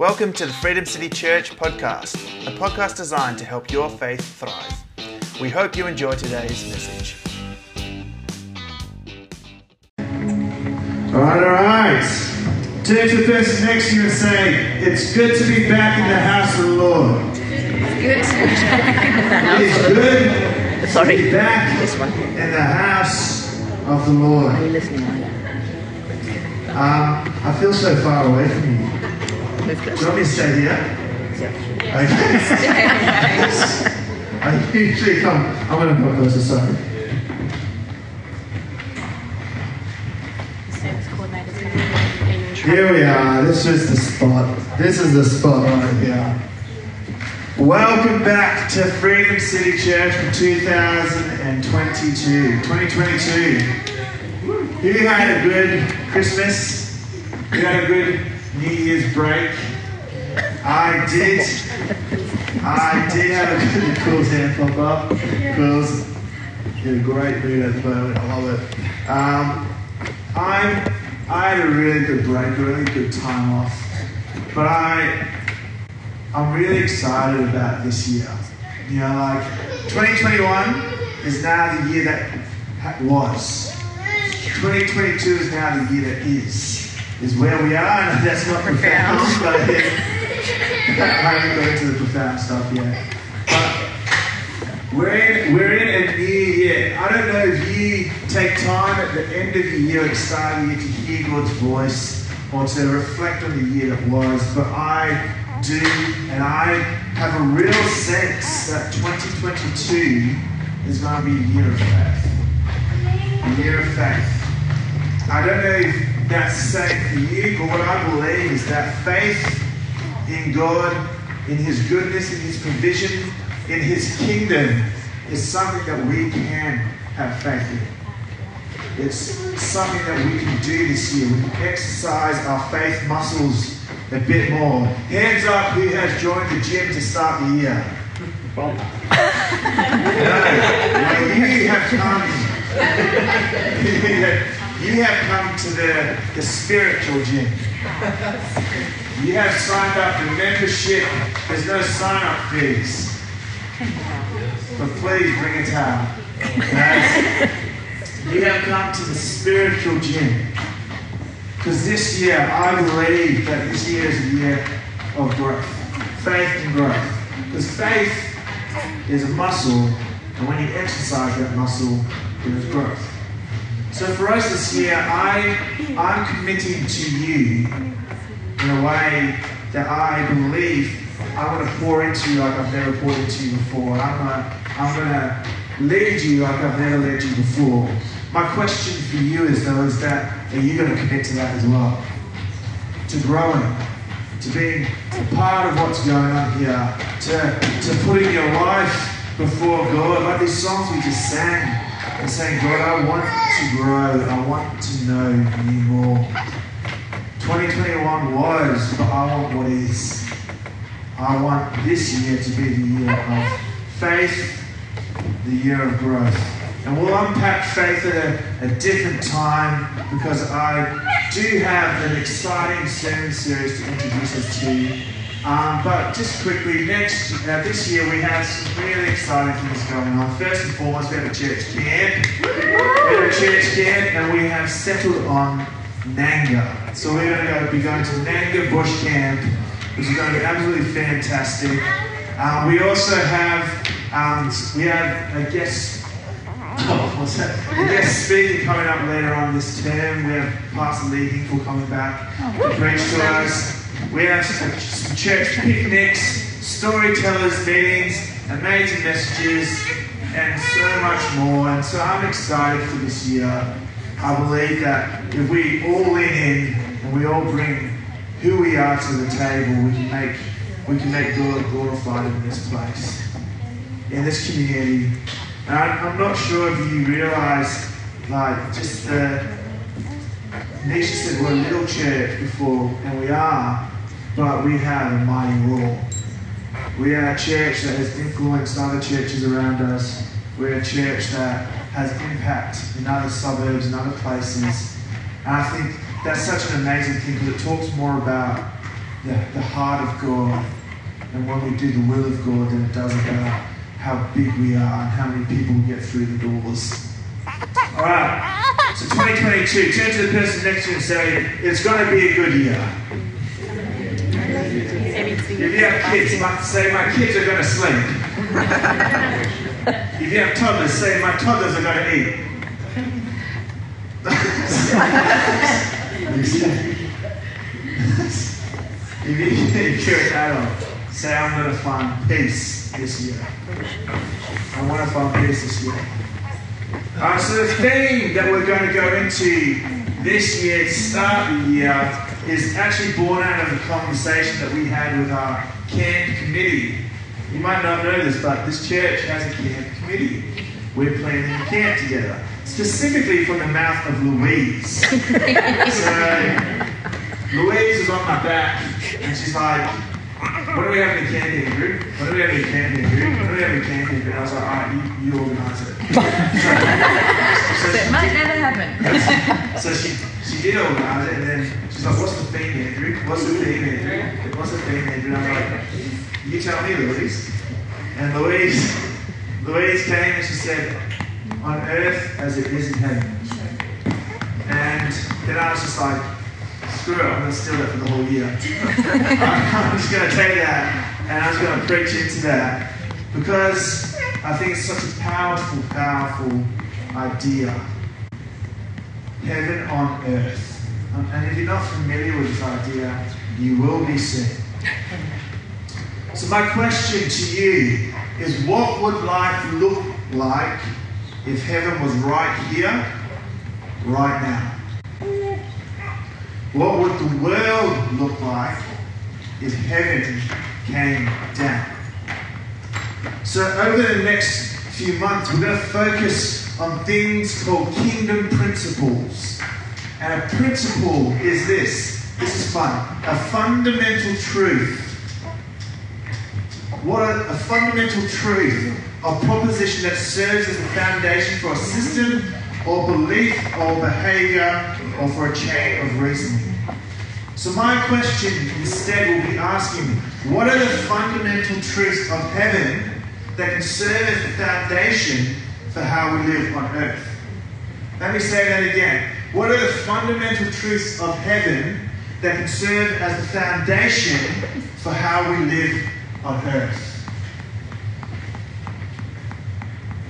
Welcome to the Freedom City Church podcast, a podcast designed to help your faith thrive. We hope you enjoy today's message. All right, all right. Turn to the person next to you and say, It's good to be back in the house of the Lord. Good. It is good Sorry. to be back This one. in the house of the Lord. Are you listening? Um, I feel so far away from you. Do you want me stay here? Okay. I usually come. I'm going to go closer, sorry. Here we are. This is the spot. This is the spot right here. Welcome back to Freedom City Church for 2022. 2022. You had a good Christmas. You had a good New Year's break. I did. I did have a good cool hand pop up. Quills in a great mood at the moment. I love it. Um, I'm, I had a really good break, a really good time off. But I, I'm really excited about this year. You know, like 2021 is now the year that ha- was. 2022 is now the year that is. Is where we are, and that's not profound, but it, I haven't got into the profound stuff yet. But we're in, we're in a new year. I don't know if you take time at the end of the year and start year to hear God's voice or to reflect on the year that was, but I do, and I have a real sense that 2022 is going to be a year of faith. A year of faith. I don't know if same for you, but what I believe is that faith in God, in His goodness, in His provision, in His kingdom is something that we can have faith in. It's something that we can do this year. We can exercise our faith muscles a bit more. Hands up who has joined the gym to start the year. No, you have come. you have come to the, the spiritual gym. You have signed up for membership. There's no sign up fees. But please bring a towel. Guys, you have come to the spiritual gym. Because this year, I believe that this year is a year of growth. Faith and growth. Because faith is a muscle, and when you exercise that muscle, there is growth. So for us this year, I, I'm committing to you in a way that I believe I want to pour into you like I've never poured into you before. I'm I'm gonna lead you like I've never led you before. My question for you is though is that are you going to commit to that as well? To growing, to being a part of what's going on here, to, to putting your life before God, like these songs we just sang, and saying, God, I want to grow, I want to know you more. 2021 was, but I want what is. I want this year to be the year of faith, the year of growth. And we'll unpack faith at a, a different time because I do have an exciting sermon series to introduce us to. Um, but just quickly, next uh, this year we have some really exciting things going on. First and foremost, we have a church camp. We have a church camp, and we have settled on Nanga. So we're going to be going to Nanga Bush Camp, which is going to be absolutely fantastic. Um, we also have um, we have a guest Oh, what's that? A guest speaker coming up later on this term. We have Pastor Lee Hinkle coming back to preach to us. We have some, church picnics, storytellers meetings, amazing messages, and so much more. And so I'm excited for this year. I believe that if we all lean in and we all bring who we are to the table, we can make we can make God glorified in this place, in this community. And I'm not sure if you realise, like, just the. Nisha said we're a little church before, and we are, but we have a mighty role. We are a church that has influenced other churches around us. We're a church that has impact in other suburbs and other places. And I think that's such an amazing thing because it talks more about the, the heart of God. And when we do the will of God, then it does about how big we are and how many people get through the doors. All right. So 2022, turn to the person next to you and say, it's going to be a good year. If you have kids, say, my kids are going to sleep. if you have toddlers, say, my toddlers are going to eat. if, you, if you're an adult, say, I'm going to find peace this year. I want to find peace this year. Alright, so the theme that we're going to go into this year, start the year, is actually born out of a conversation that we had with our camp committee. You might not know this, but this church has a camp committee. We're planning a camp together, specifically from the mouth of Louise. so, Louise is on my back, and she's like, what do we have in the camp, group? What do we have in the camp, group? What do we have in the camp, group? And I was like, all right, you, you organise it. so, It might never happen. so she, she did organise it, and then she's like, what's the theme, Andrew? What's the theme, Andrew? What's the theme, Andrew? And I was like, you tell me, Louise. And Louise, Louise came and she said, on earth as it is in heaven. And then I was just like, screw it, I'm going to steal it for the whole year. I'm just going to take that and I'm just going to preach into that because I think it's such a powerful, powerful idea. Heaven on earth. And if you're not familiar with this idea, you will be soon. So, my question to you is what would life look like if heaven was right here, right now? What would the world look like if heaven came down? So, over the next few months, we're going to focus on things called kingdom principles. And a principle is this this is fun a fundamental truth. What a, a fundamental truth, a proposition that serves as the foundation for a system or belief or behavior or for a chain of reasoning. So, my question instead will be asking what are the fundamental truths of heaven that can serve as the foundation for how we live on earth? Let me say that again. What are the fundamental truths of heaven that can serve as the foundation for how we live on earth?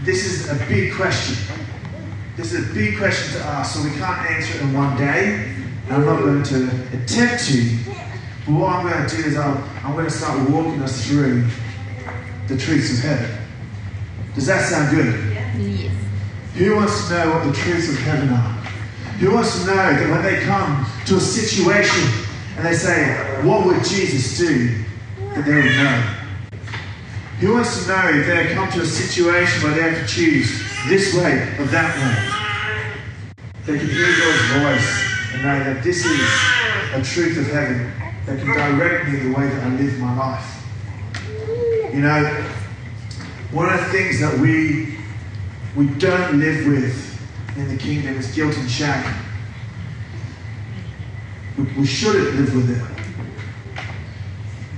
This is a big question. This is a big question to ask, so we can't answer it in one day. And I'm not going to attempt to. But what I'm going to do is I'll, I'm going to start walking us through the truths of heaven. Does that sound good? Yes. Who wants to know what the truths of heaven are? Who wants to know that when they come to a situation and they say, What would Jesus do? that they will know? Who wants to know if they come to a situation where they have to choose this way or that way? They can hear God's voice and know that this is a truth of heaven that can direct me the way that I live my life. You know, one of the things that we we don't live with in the kingdom is guilt and shame. We, we shouldn't live with it.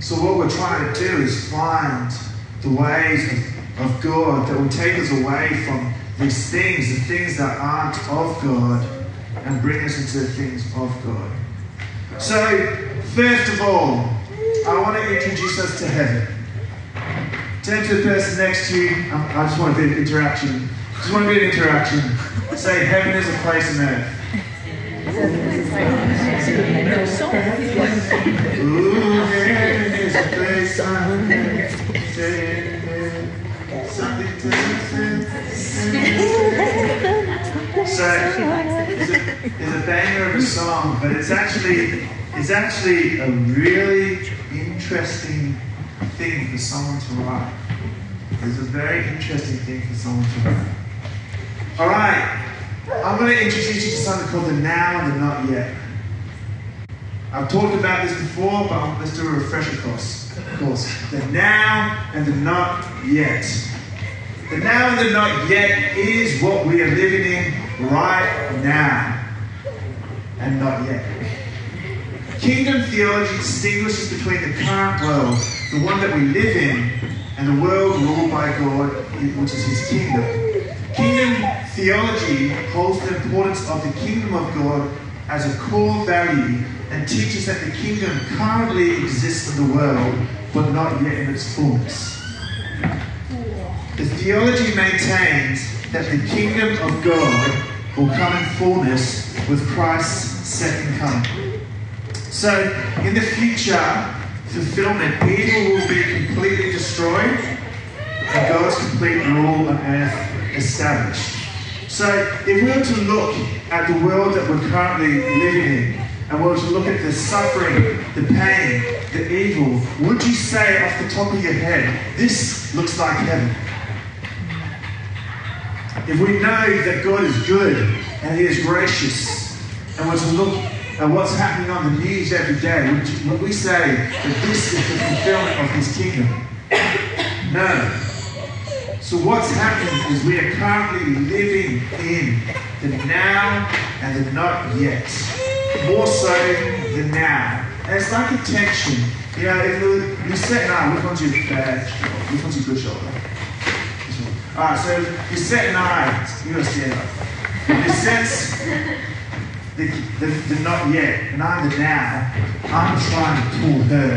So what we're trying to do is find the ways of, of God that will take us away from these things, the things that aren't of God, and bring us into the things of God. So, first of all, I want to introduce us to heaven. Turn to the person next to you. Um, I just want a bit of interaction. Just want a bit of interaction. Say, heaven is a place on earth. Ooh, heaven is a place on earth. So, it's a, it's a banger of a song, but it's actually it's actually a really interesting thing for someone to write. It's a very interesting thing for someone to write. All right, I'm going to introduce you to something called the now and the not yet. I've talked about this before, but let's do a refresher course. course. The now and the not yet. The now and the not yet is what we are living in right now and not yet. Kingdom theology distinguishes between the current world, the one that we live in, and the world ruled by God, which is His kingdom. Kingdom theology holds the importance of the kingdom of God as a core value and teaches that the kingdom currently exists in the world, but not yet in its fullness. The theology maintains that the kingdom of God will come in fullness with Christ's second coming. So, in the future, fulfillment, evil will be completely destroyed and God's complete rule on earth established. So, if we were to look at the world that we're currently living in, and we were to look at the suffering, the pain, the evil, would you say off the top of your head, this looks like heaven? If we know that God is good and He is gracious, and we're to look at what's happening on the news every day, would, we say that this is the fulfillment of His kingdom? No. So what's happening is we are currently living in the now and the not yet. More so the now. And it's like a tension. You know, if you, you set now, which one's your bad shoulder? Which one's your good shoulder? One. Alright, so you set an eye, you're gonna stand up. You sense the, the, the not yet, and I'm the now. I'm trying to pull her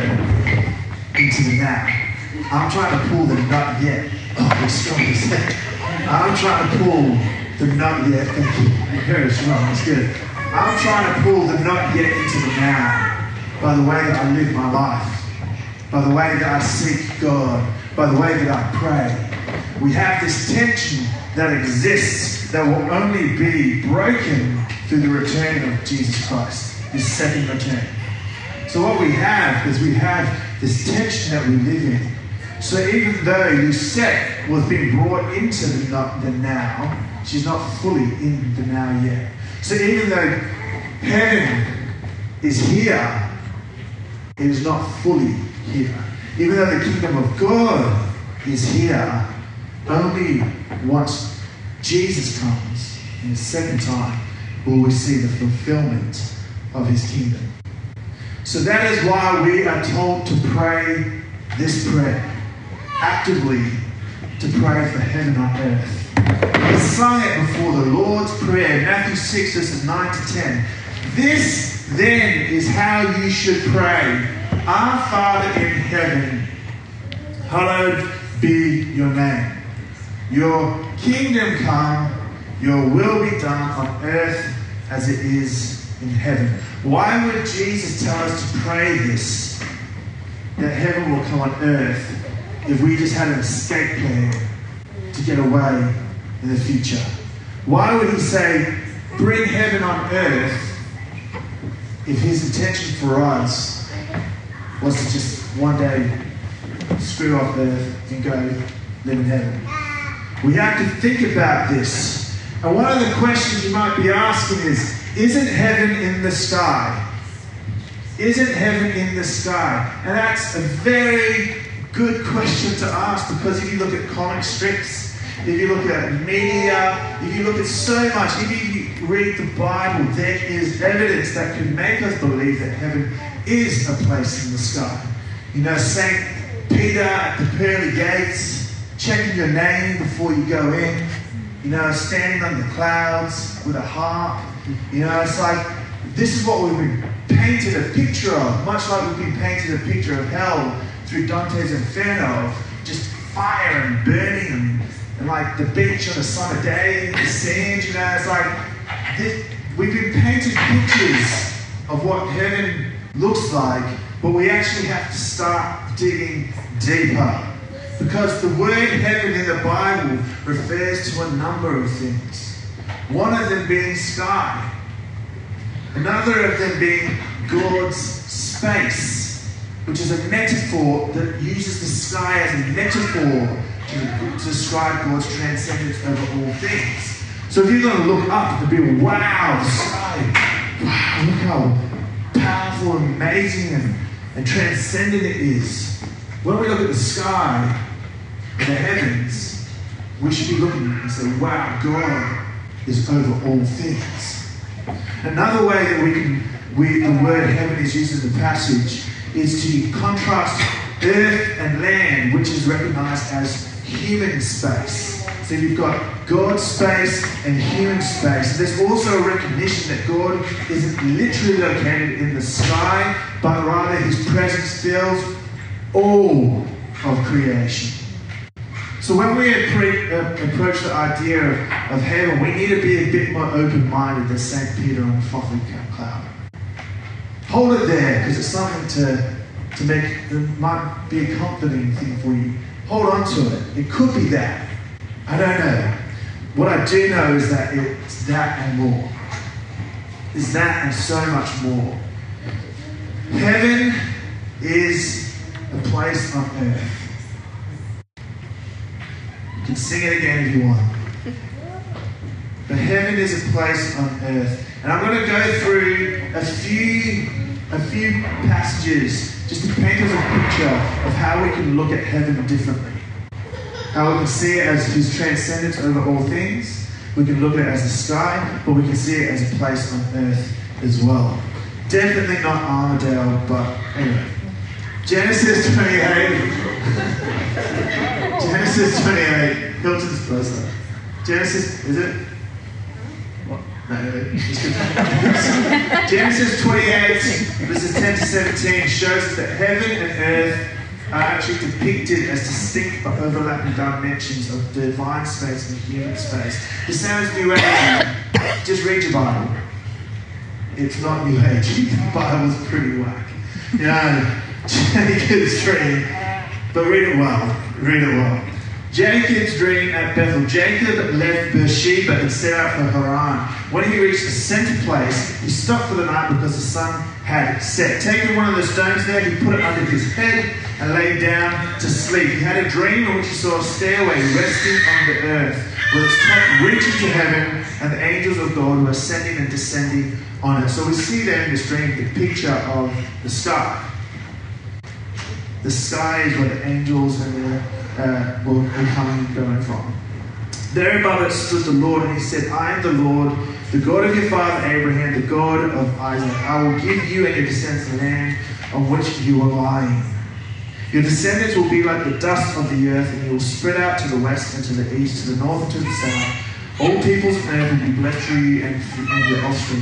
into the now. I'm trying to pull the not yet. Oh, it's strong as. I'm trying to pull the not yet. Thank you. Very strong. Good. I'm trying to pull the not yet into the now by the way that I live my life, by the way that I seek God, by the way that I pray. We have this tension that exists that will only be broken through the return of Jesus Christ, his second return. So what we have is we have this tension that we live in. So even though Lucette was being brought into the, not, the now, she's not fully in the now yet. So even though heaven is here, it is not fully here. Even though the kingdom of God is here, only once Jesus comes in the second time will we see the fulfillment of his kingdom. So that is why we are told to pray this prayer actively to pray for heaven on earth. We sung it before the Lord's Prayer, Matthew 6, verses 9 to 10. This then is how you should pray Our Father in heaven, hallowed be your name. Your kingdom come, your will be done on earth as it is in heaven. Why would Jesus tell us to pray this? That heaven will come on earth if we just had an escape plan to get away in the future? Why would he say, bring heaven on earth if his intention for us was to just one day screw off earth and go live in heaven? We have to think about this. And one of the questions you might be asking is Isn't heaven in the sky? Isn't heaven in the sky? And that's a very good question to ask because if you look at comic strips, if you look at media, if you look at so much, if you read the Bible, there is evidence that can make us believe that heaven is a place in the sky. You know, St. Peter at the pearly gates, checking your name before you go in, you know, standing on the clouds with a harp. You know, it's like this is what we've been painted a picture of, much like we've been painted a picture of hell through Dante's Inferno, of just fire and burning and, and like the beach on a summer day, the sand, you know, it's like this, we've been painted pictures of what heaven looks like, but we actually have to start digging deeper. Because the word heaven in the Bible refers to a number of things. One of them being sky, another of them being God's space, which is a metaphor that uses the sky as a metaphor to, describe God's transcendence over all things. So if you're going to look up, it'll be wow, the sky. Wow, look how powerful amazing and, and transcendent it is. When we look at the sky and the heavens, we should be looking and say, wow, God is over all things. Another way that we can we, the word heaven is used in the passage is to contrast earth and land, which is recognized as human space. So you've got God's space and human space. There's also a recognition that God isn't literally located in the sky, but rather his presence fills all of creation. So when we uh, approach the idea of, heaven, we need to be a bit more open-minded than St. Peter on the fluffy cloud. Hold it there, because it's something to, to make, that might be a comforting thing for you. Hold on to it. It could be that. I don't know. What I do know is that it's that and more. Is that and so much more. Heaven is a place on earth. You can sing it again if you want. But heaven is a place on earth. And I'm going to go through a few, a few passages just to paint us a picture of how we can look at heaven differently. How we can see it as his transcendence over all things. We can look at it as the sky, but we can see it as a place on earth as well. Definitely not Armadale, but anyway. Genesis 28. Genesis 28. Hilton's though. Genesis, is it? No. Genesis 28, verses 10 to 17 shows that heaven and earth are actually depicted as distinct but overlapping dimensions of divine space and human space. This sounds new age. Just read your Bible. It's not new age. The Bible's pretty whack. You know, Jacob's dream, but read it well. Read it well. Jacob's dream at Bethel. Jacob left Beersheba and set out for Haran. When he reached the center place, he stopped for the night because the sun had set. Taking one of the stones there, he put it under his head and lay down to sleep. He had a dream in which he saw a stairway resting on the earth, with its top reaching to heaven, and the angels of God were ascending and descending on it. So we see there in this dream the picture of the sky. The sky is where the angels and the uh, will will come going from. There above it stood the Lord, and he said, I am the Lord, the God of your father Abraham, the God of Isaac. I will give you and your descendants the land on which you are lying. Your descendants will be like the dust of the earth, and you will spread out to the west and to the east, to the north and to the south. All peoples on earth will be blessed through you and your offspring.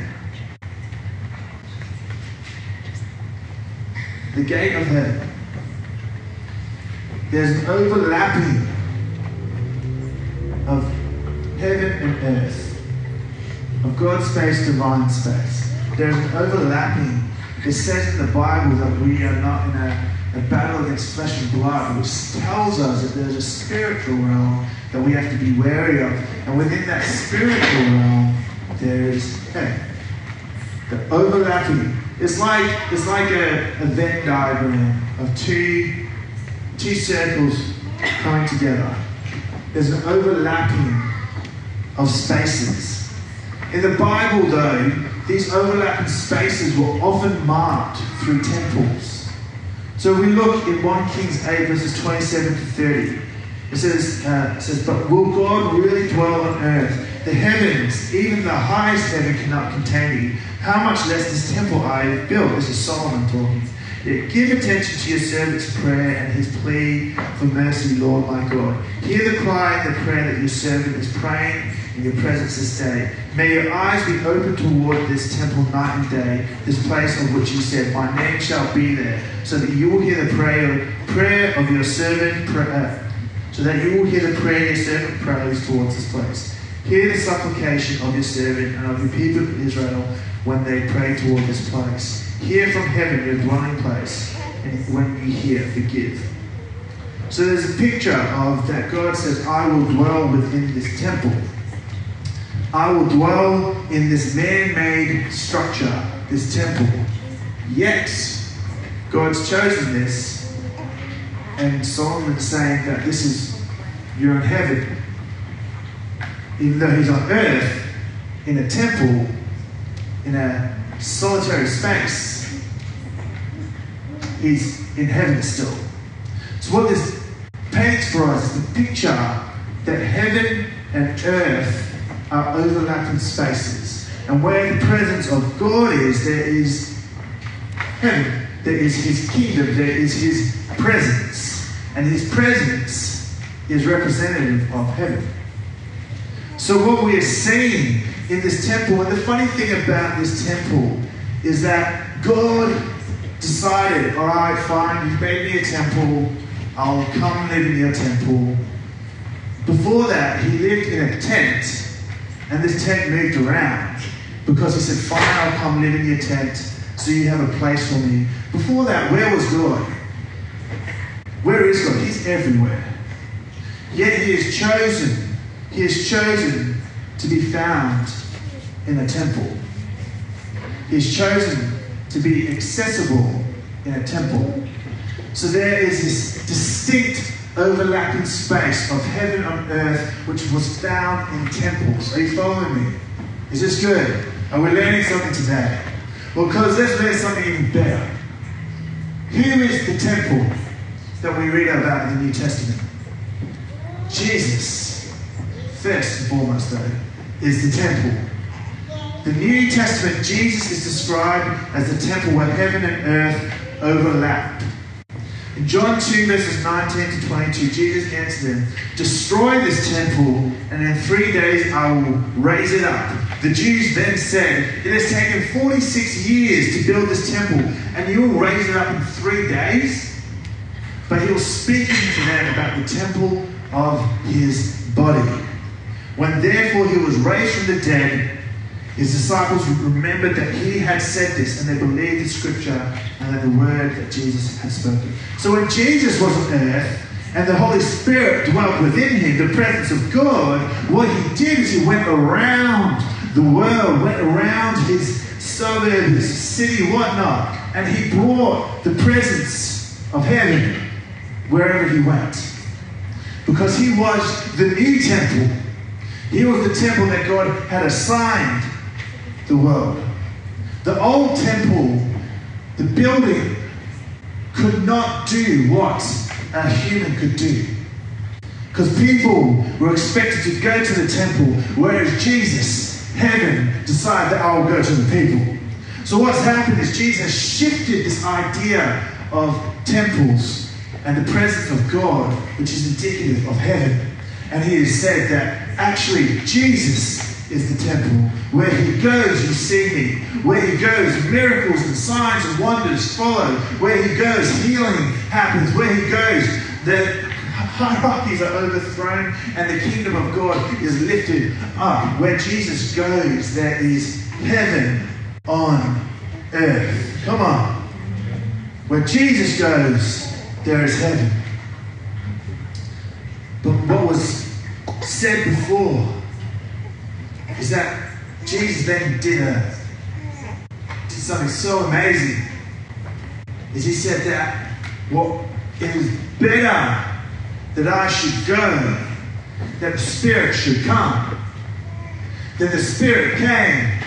The gate of heaven. There's an overlapping of heaven and earth, of God's space, divine space. There's an overlapping. It says in the Bible that we are not in a, a battle against flesh and blood, which tells us that there's a spiritual realm that we have to be wary of. And within that spiritual realm, there is heaven. The overlapping. It's like it's like a, a Venn diagram of two two circles coming together. There's an overlapping of spaces. In the Bible, though, these overlapping spaces were often marked through temples. So we look in 1 Kings 8, verses 27 to 30, it says, uh, it says, But will God really dwell on earth? The heavens, even the highest heaven, cannot contain you. How much less this temple I have built? This is Solomon talking. Yet give attention to your servant's prayer and his plea for mercy, Lord my God. Hear the cry and the prayer that your servant is praying in your presence this day. May your eyes be open toward this temple night and day, this place of which you said, My name shall be there, so that you will hear the prayer, prayer of your servant, prayer, uh, so that you will hear the prayer your servant prays towards this place. Hear the supplication of your servant and of your people of Israel when they pray toward this place. Hear from heaven your dwelling place, and when you hear, forgive. So there's a picture of that God says, I will dwell within this temple. I will dwell in this man made structure, this temple. Yet, God's chosen this, and Solomon's saying that this is, you're in heaven. Even though he's on earth, in a temple, in a solitary space, he's in heaven still. So, what this paints for us is the picture that heaven and earth are overlapping spaces. And where the presence of God is, there is heaven. There is his kingdom. There is his presence. And his presence is representative of heaven. So, what we are seeing in this temple, and the funny thing about this temple is that God decided, all right, fine, you've made me a temple, I'll come live in your temple. Before that, he lived in a tent, and this tent moved around because he said, Fine, I'll come live in your tent so you have a place for me. Before that, where was God? Where is God? He's everywhere. Yet he is chosen, he is chosen to be found in a temple. He is chosen to be accessible in a temple. So there is this distinct overlapping space of heaven and earth which was found in temples. Are you following me? Is this good? Are we learning something today? Well, because let's learn something even better. Who is the temple that we read about in the New Testament? Jesus, first and foremost, though, is the temple. The New Testament, Jesus is described as the temple where heaven and earth overlap. In John 2, verses 19 to 22, Jesus answered them, Destroy this temple, and in three days I will raise it up. The Jews then said, It has taken 46 years to build this temple, and you will raise it up in three days? But he was speaking to them about the temple of his body. When therefore he was raised from the dead, his disciples remembered that he had said this, and they believed the scripture and that the word that Jesus had spoken. So when Jesus was on earth and the Holy Spirit dwelt within him, the presence of God, what he did is he went around the world, went around his suburb, his city, whatnot, and he brought the presence of heaven wherever he went. Because he was the new temple. He was the temple that God had assigned the world. The old temple, the building, could not do what a human could do. Because people were expected to go to the temple, whereas Jesus, heaven, decided that I will go to the people. So what's happened is Jesus shifted this idea of temples and the presence of God, which is indicative of heaven. And he has said that actually Jesus is the temple. Where he goes, you see me. Where he goes, miracles and signs and wonders follow. Where he goes, healing happens. Where he goes, the hierarchies are overthrown and the kingdom of God is lifted up. Where Jesus goes, there is heaven on earth. Come on. Where Jesus goes, there is heaven. But what was said before is that Jesus then did, a, did something so amazing. Is he said that what it was better that I should go, that the Spirit should come. Then the Spirit came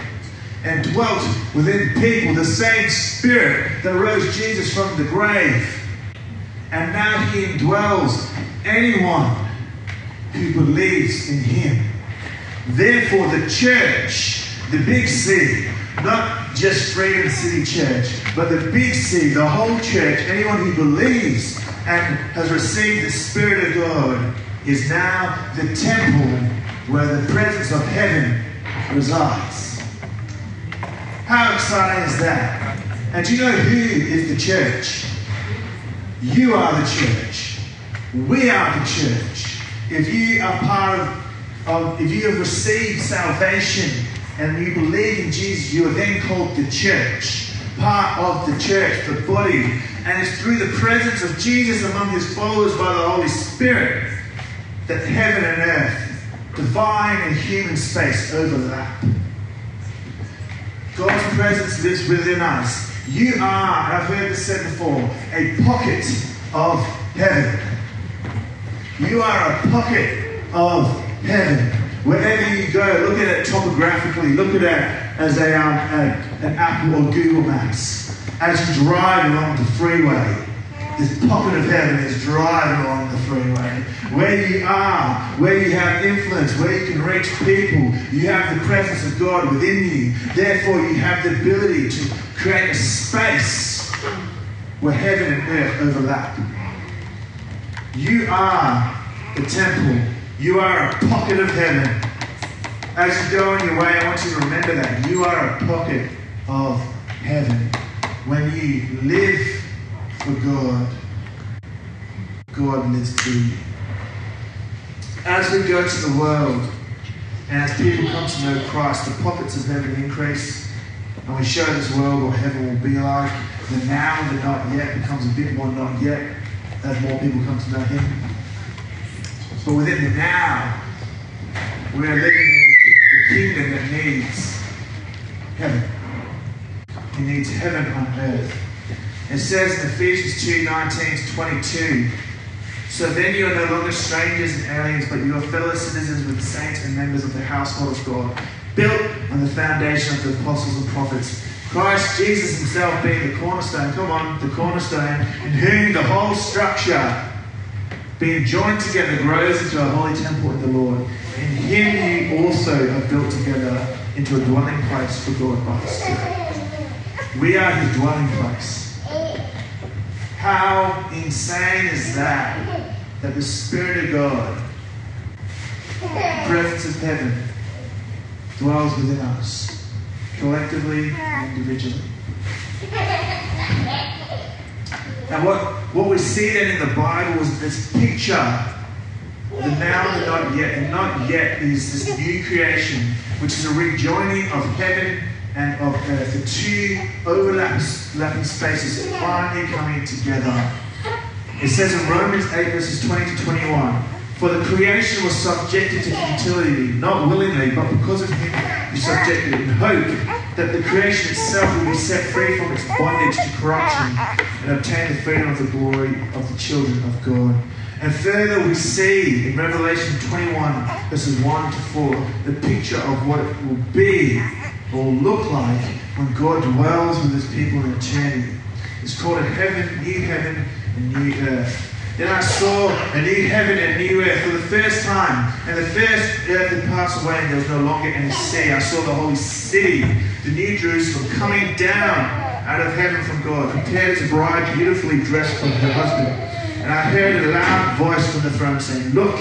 and dwelt within people, the same Spirit that rose Jesus from the grave. And now he indwells anyone who believes in him. Therefore, the church, the big C, not just Freedom City Church, but the big C, the whole church, anyone who believes and has received the Spirit of God, is now the temple where the presence of heaven resides. How exciting is that? And do you know who is the church? You are the church. We are the church. If you are part of, of if you have received salvation and you believe in Jesus, you are then called the church, part of the church, the body. And it's through the presence of Jesus among his followers by the Holy Spirit that heaven and earth, divine and human space overlap. God's presence lives within us You are, I've heard this said before, a pocket of heaven. You are a pocket of heaven. Wherever you go, look at it topographically, look at it as a, um, a, an Apple or Google Maps. As you drive along the freeway, this pocket of heaven is driving along the freeway. Where you are, where you have influence, where you can reach people, you have the presence of God within you. Therefore, you have the ability to create a space where heaven and earth overlap. You are the temple. You are a pocket of heaven. As you go on your way, I want you to remember that. You are a pocket of heaven. When you live for God, God lives through you. As we go to the world, and as people come to know Christ, the pockets of heaven increase, and we show this world what heaven will be like. The now, the not yet becomes a bit more not yet as more people come to know Him. But within the now, we are living in a kingdom that needs heaven. It needs heaven on earth. It says in Ephesians 2 19 to 22 So then you are no longer strangers and aliens, but you are fellow citizens with the saints and members of the household of God, built on the foundation of the apostles and prophets. Christ Jesus himself being the cornerstone, come on, the cornerstone, in whom the whole structure, being joined together, grows into a holy temple in the Lord. In him you also are built together into a dwelling place for God by the Spirit. We are his dwelling place. How insane is that? That the Spirit of God, the presence of heaven, dwells within us, collectively and individually. And what, what we see then in the Bible is this picture the now and the not yet. And not yet is this new creation, which is a rejoining of heaven and of earth. The two overlapping spaces finally coming together. It says in Romans 8, verses 20 to 21 For the creation was subjected to futility, not willingly, but because of him who subjected it, in hope that the creation itself will be set free from its bondage to corruption and obtain the freedom of the glory of the children of God. And further, we see in Revelation 21, verses 1 to 4, the picture of what it will be or look like when God dwells with his people in eternity. It's called a heaven, new heaven, and new earth. Then I saw a new heaven and new earth for the first time. And the first earth had passed away, and there was no longer any sea. I saw the holy city, the new Jerusalem, coming down out of heaven from God, prepared as a bride beautifully dressed for her husband. And I heard a loud voice from the throne saying, Look,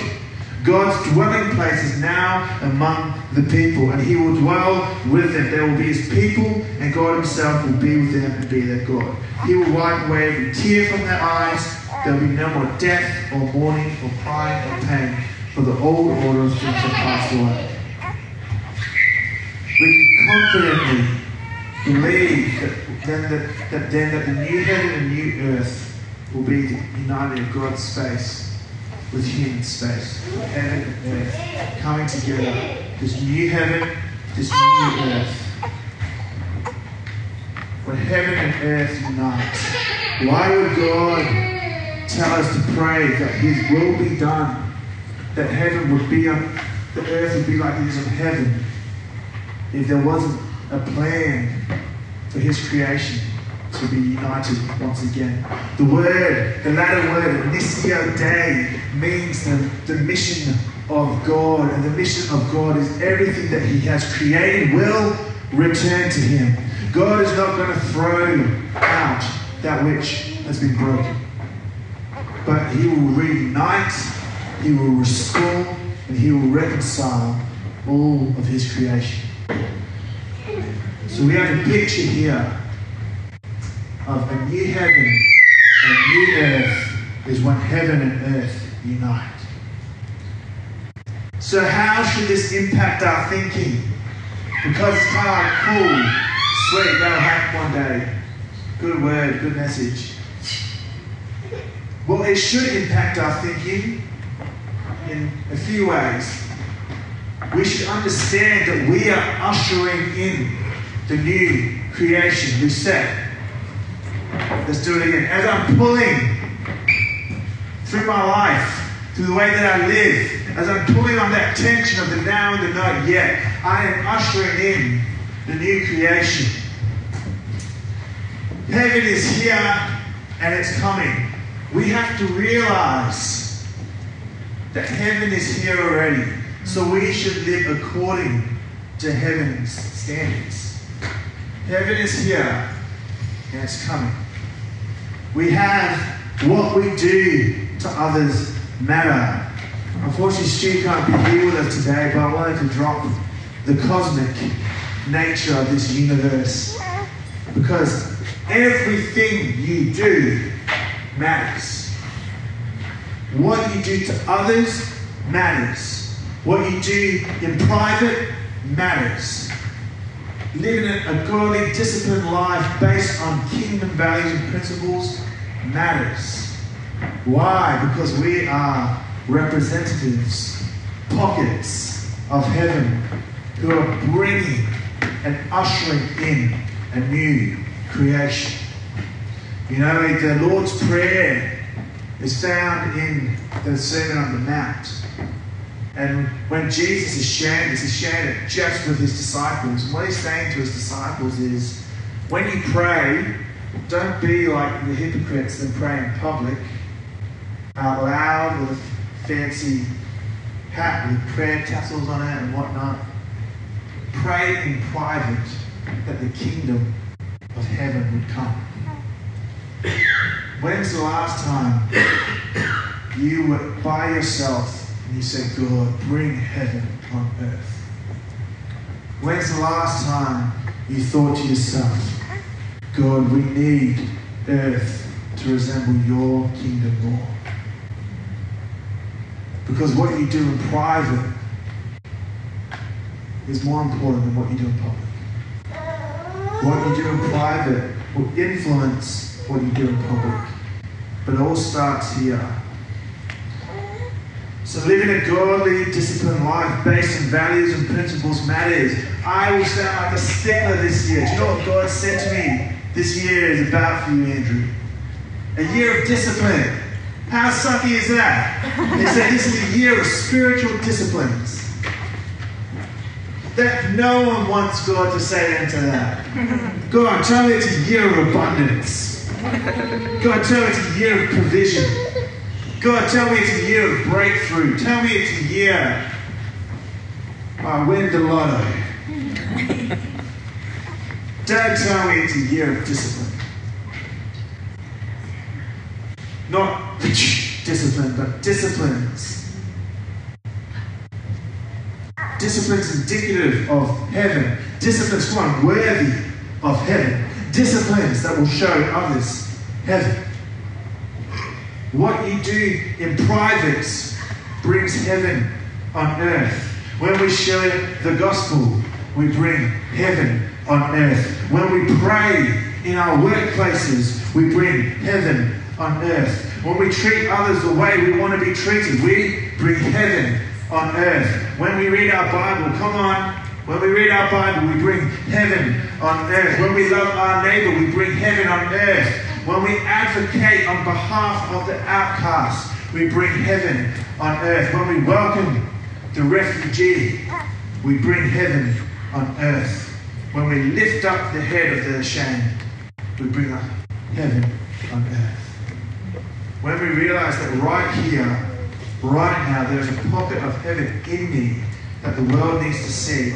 God's dwelling place is now among the people, and he will dwell with them. They will be his people, and God himself will be with them and be their God. He will wipe away every tear from their eyes. There will be no more death, or mourning, or crying, or pain, for the old order of things have passed away. We confidently believe that then, that, that then that the new heaven and new earth will be united of God's space with human space, heaven and earth coming together. This new heaven, this new earth. When heaven and earth unite, why would God tell us to pray that His will be done? That heaven would be on, the earth would be like it is in heaven, if there wasn't a plan for His creation to be united once again. The word, the latter word, Missio Dei, means the, the mission of God. And the mission of God is everything that He has created will return to Him. God is not going to throw out that which has been broken. But He will reunite, He will restore, and He will reconcile all of His creation. So we have a picture here of a new heaven and new earth is when heaven and earth unite. So, how should this impact our thinking? Because it's kind of like, cool, sweet, that'll happen one day. Good word, good message. Well, it should impact our thinking in a few ways. We should understand that we are ushering in the new creation, we said Let's do it again. As I'm pulling through my life, through the way that I live, as I'm pulling on that tension of the now and the not yet, I am ushering in the new creation. Heaven is here and it's coming. We have to realize that heaven is here already. So we should live according to heaven's standards. Heaven is here and it's coming. We have what we do to others matter. Unfortunately, Stu can't be here with us today, but I wanted to drop the cosmic nature of this universe because everything you do matters. What you do to others matters. What you do in private matters. Living a godly, disciplined life based on kingdom values and principles matters. Why? Because we are representatives, pockets of heaven who are bringing and ushering in a new creation. You know, the Lord's Prayer is found in the Sermon on the Mount. And when Jesus is sharing this, he's sharing it just with his disciples. And what he's saying to his disciples is, when you pray, don't be like the hypocrites that pray in public, out loud with fancy hat with prayer tassels on it and whatnot. Pray in private that the kingdom of heaven would come. When's the last time you were by yourself and you said, God, bring heaven on earth? When's the last time you thought to yourself, God, we need earth to resemble your kingdom more? Because what you do in private is more important than what you do in public. What you do in private will influence what you do in public. But it all starts here. So living a godly, disciplined life based on values and principles matters. I will sound like a stickler this year. Do you know what God said to me this year is about for you, Andrew? A year of discipline. How sucky is that? He said this is a year of spiritual disciplines. That no one wants God to say into that. God, tell me it's a year of abundance. God, tell me it's a year of provision. God, tell me it's a year of breakthrough. Tell me it's a year I win the lotto. Dad, tell me it's a year of discipline. Not discipline, but disciplines. Disciplines indicative of heaven. Disciplines, one worthy of heaven. Disciplines that will show others heaven. What you do in private brings heaven on earth. When we share the gospel, we bring heaven on earth. When we pray in our workplaces, we bring heaven on earth. When we treat others the way we want to be treated, we bring heaven on earth. When we read our Bible, come on, when we read our Bible, we bring heaven on earth. When we love our neighbor, we bring heaven on earth. When we advocate on behalf of the outcast, we bring heaven on earth. When we welcome the refugee, we bring heaven on earth. When we lift up the head of the ashamed, we bring up heaven on earth. When we realize that right here, right now, there's a pocket of heaven in me that the world needs to see,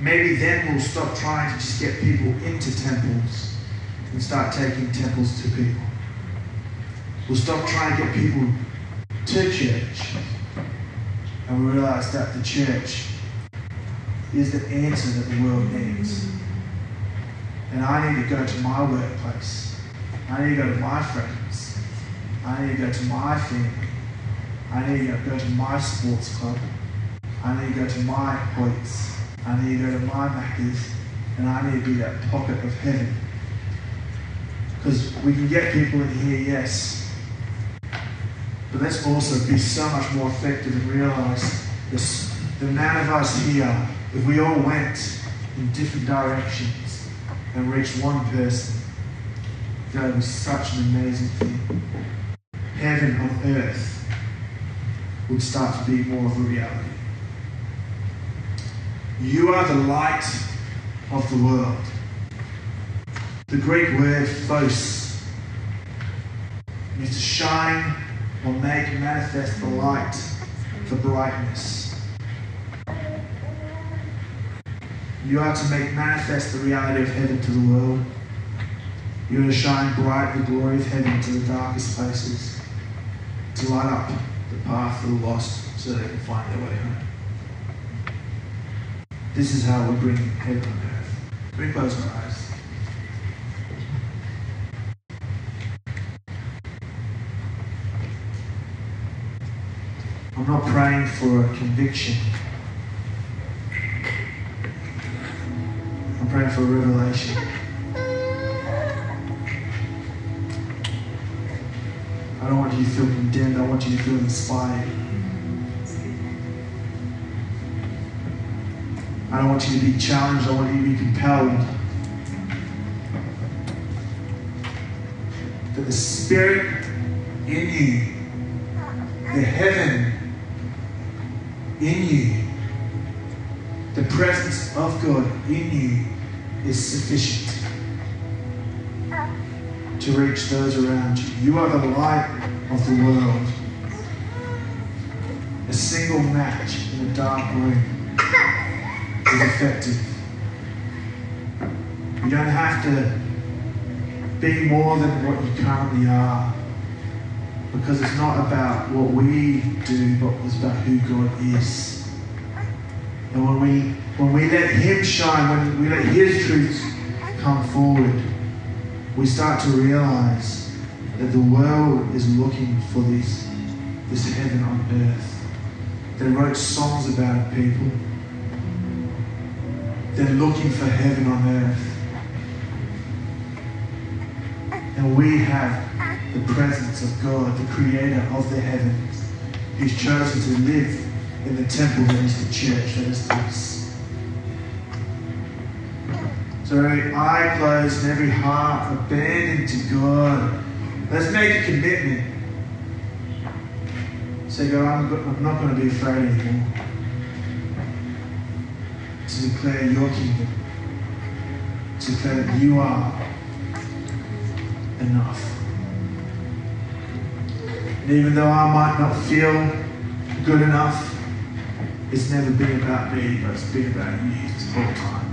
maybe then we'll stop trying to just get people into temples and start taking temples to people. We'll stop trying to get people to church and we realize that the church is the answer that the world needs. And I need to go to my workplace. I need to go to my friends. I need to go to my family. I need to go to my sports club. I need to go to my Hoyts. I need to go to my Macca's. And I need to be that pocket of heaven. Because we can get people in here, yes. But let's also be so much more effective and realize this, the amount of us here, if we all went in different directions and reached one person, that would be such an amazing thing. Heaven on earth would start to be more of a reality. You are the light of the world. The Greek word phos means to shine or make manifest the light, the brightness. You are to make manifest the reality of heaven to the world. You are to shine bright the glory of heaven to the darkest places, to light up the path of the lost so they can find their way home. This is how we bring heaven on earth. We close our eyes? I'm not praying for a conviction. I'm praying for revelation. I don't want you to feel condemned. I want you to feel inspired. I don't want you to be challenged. I want you to be compelled. That the Spirit in you, the heaven in you, the presence of God in you is sufficient to reach those around you. You are the light of the world. A single match in a dark room is effective. You don't have to be more than what you currently are because it's not about what we do, but it's about who God is. And when we when we let Him shine, when we let His truth come forward, we start to realize that the world is looking for this this heaven on earth. They wrote songs about it, people. They're looking for heaven on earth. And we have the presence of God, the creator of the heavens, who's chosen to live in the temple that is the church, that is us. So every eye closed and every heart abandoned to God. Let's make a commitment. Say, God, I'm, I'm not going to be afraid anymore. To declare your kingdom. To declare that you are enough. And even though I might not feel good enough, it's never been about me, but it's been about you this whole time.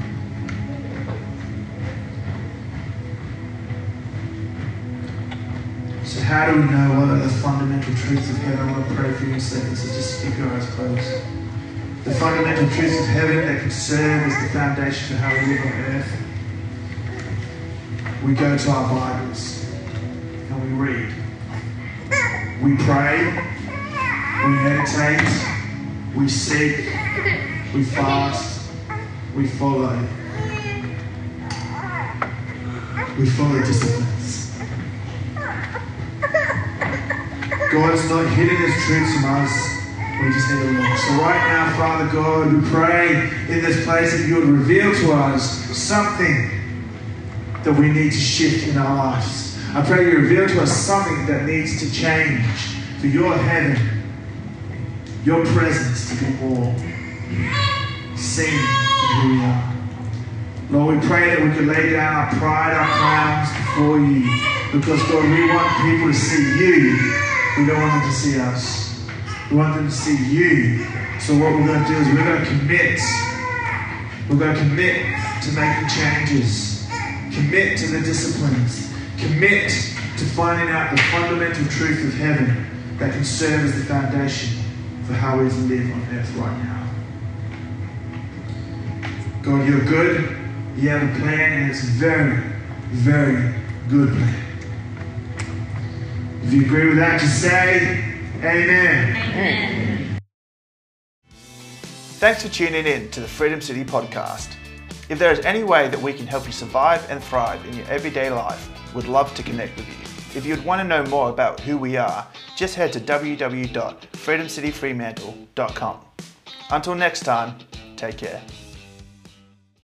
So how do we know what are the fundamental truths of heaven? I want to pray for you in a second, so just keep your eyes closed. The fundamental truths of heaven that can serve as the foundation for how we live on earth. We go to our Bibles and we read. We pray, we meditate, we seek, we fast, we follow. We follow disciplines. God is not hidden his truths from us. We just need to look. So right now, Father God, we pray in this place that you would reveal to us something that we need to shift in our lives. I pray you reveal to us something that needs to change for your heaven, your presence to be more seen who we are. Lord, we pray that we can lay down our pride, our crowns before you. Because, God, we want people to see you. We don't want them to see us. We want them to see you. So what we're going to do is we're going to commit. We're going to commit to making changes. Commit to the disciplines. Commit to finding out the fundamental truth of heaven that can serve as the foundation for how we live on earth right now. God, you're good. You have a plan, and it's a very, very good plan. If you agree with that, just say Amen. Thanks for tuning in to the Freedom City podcast. If there is any way that we can help you survive and thrive in your everyday life, we'd love to connect with you. If you'd want to know more about who we are, just head to www.freedomcityfremantle.com. Until next time, take care.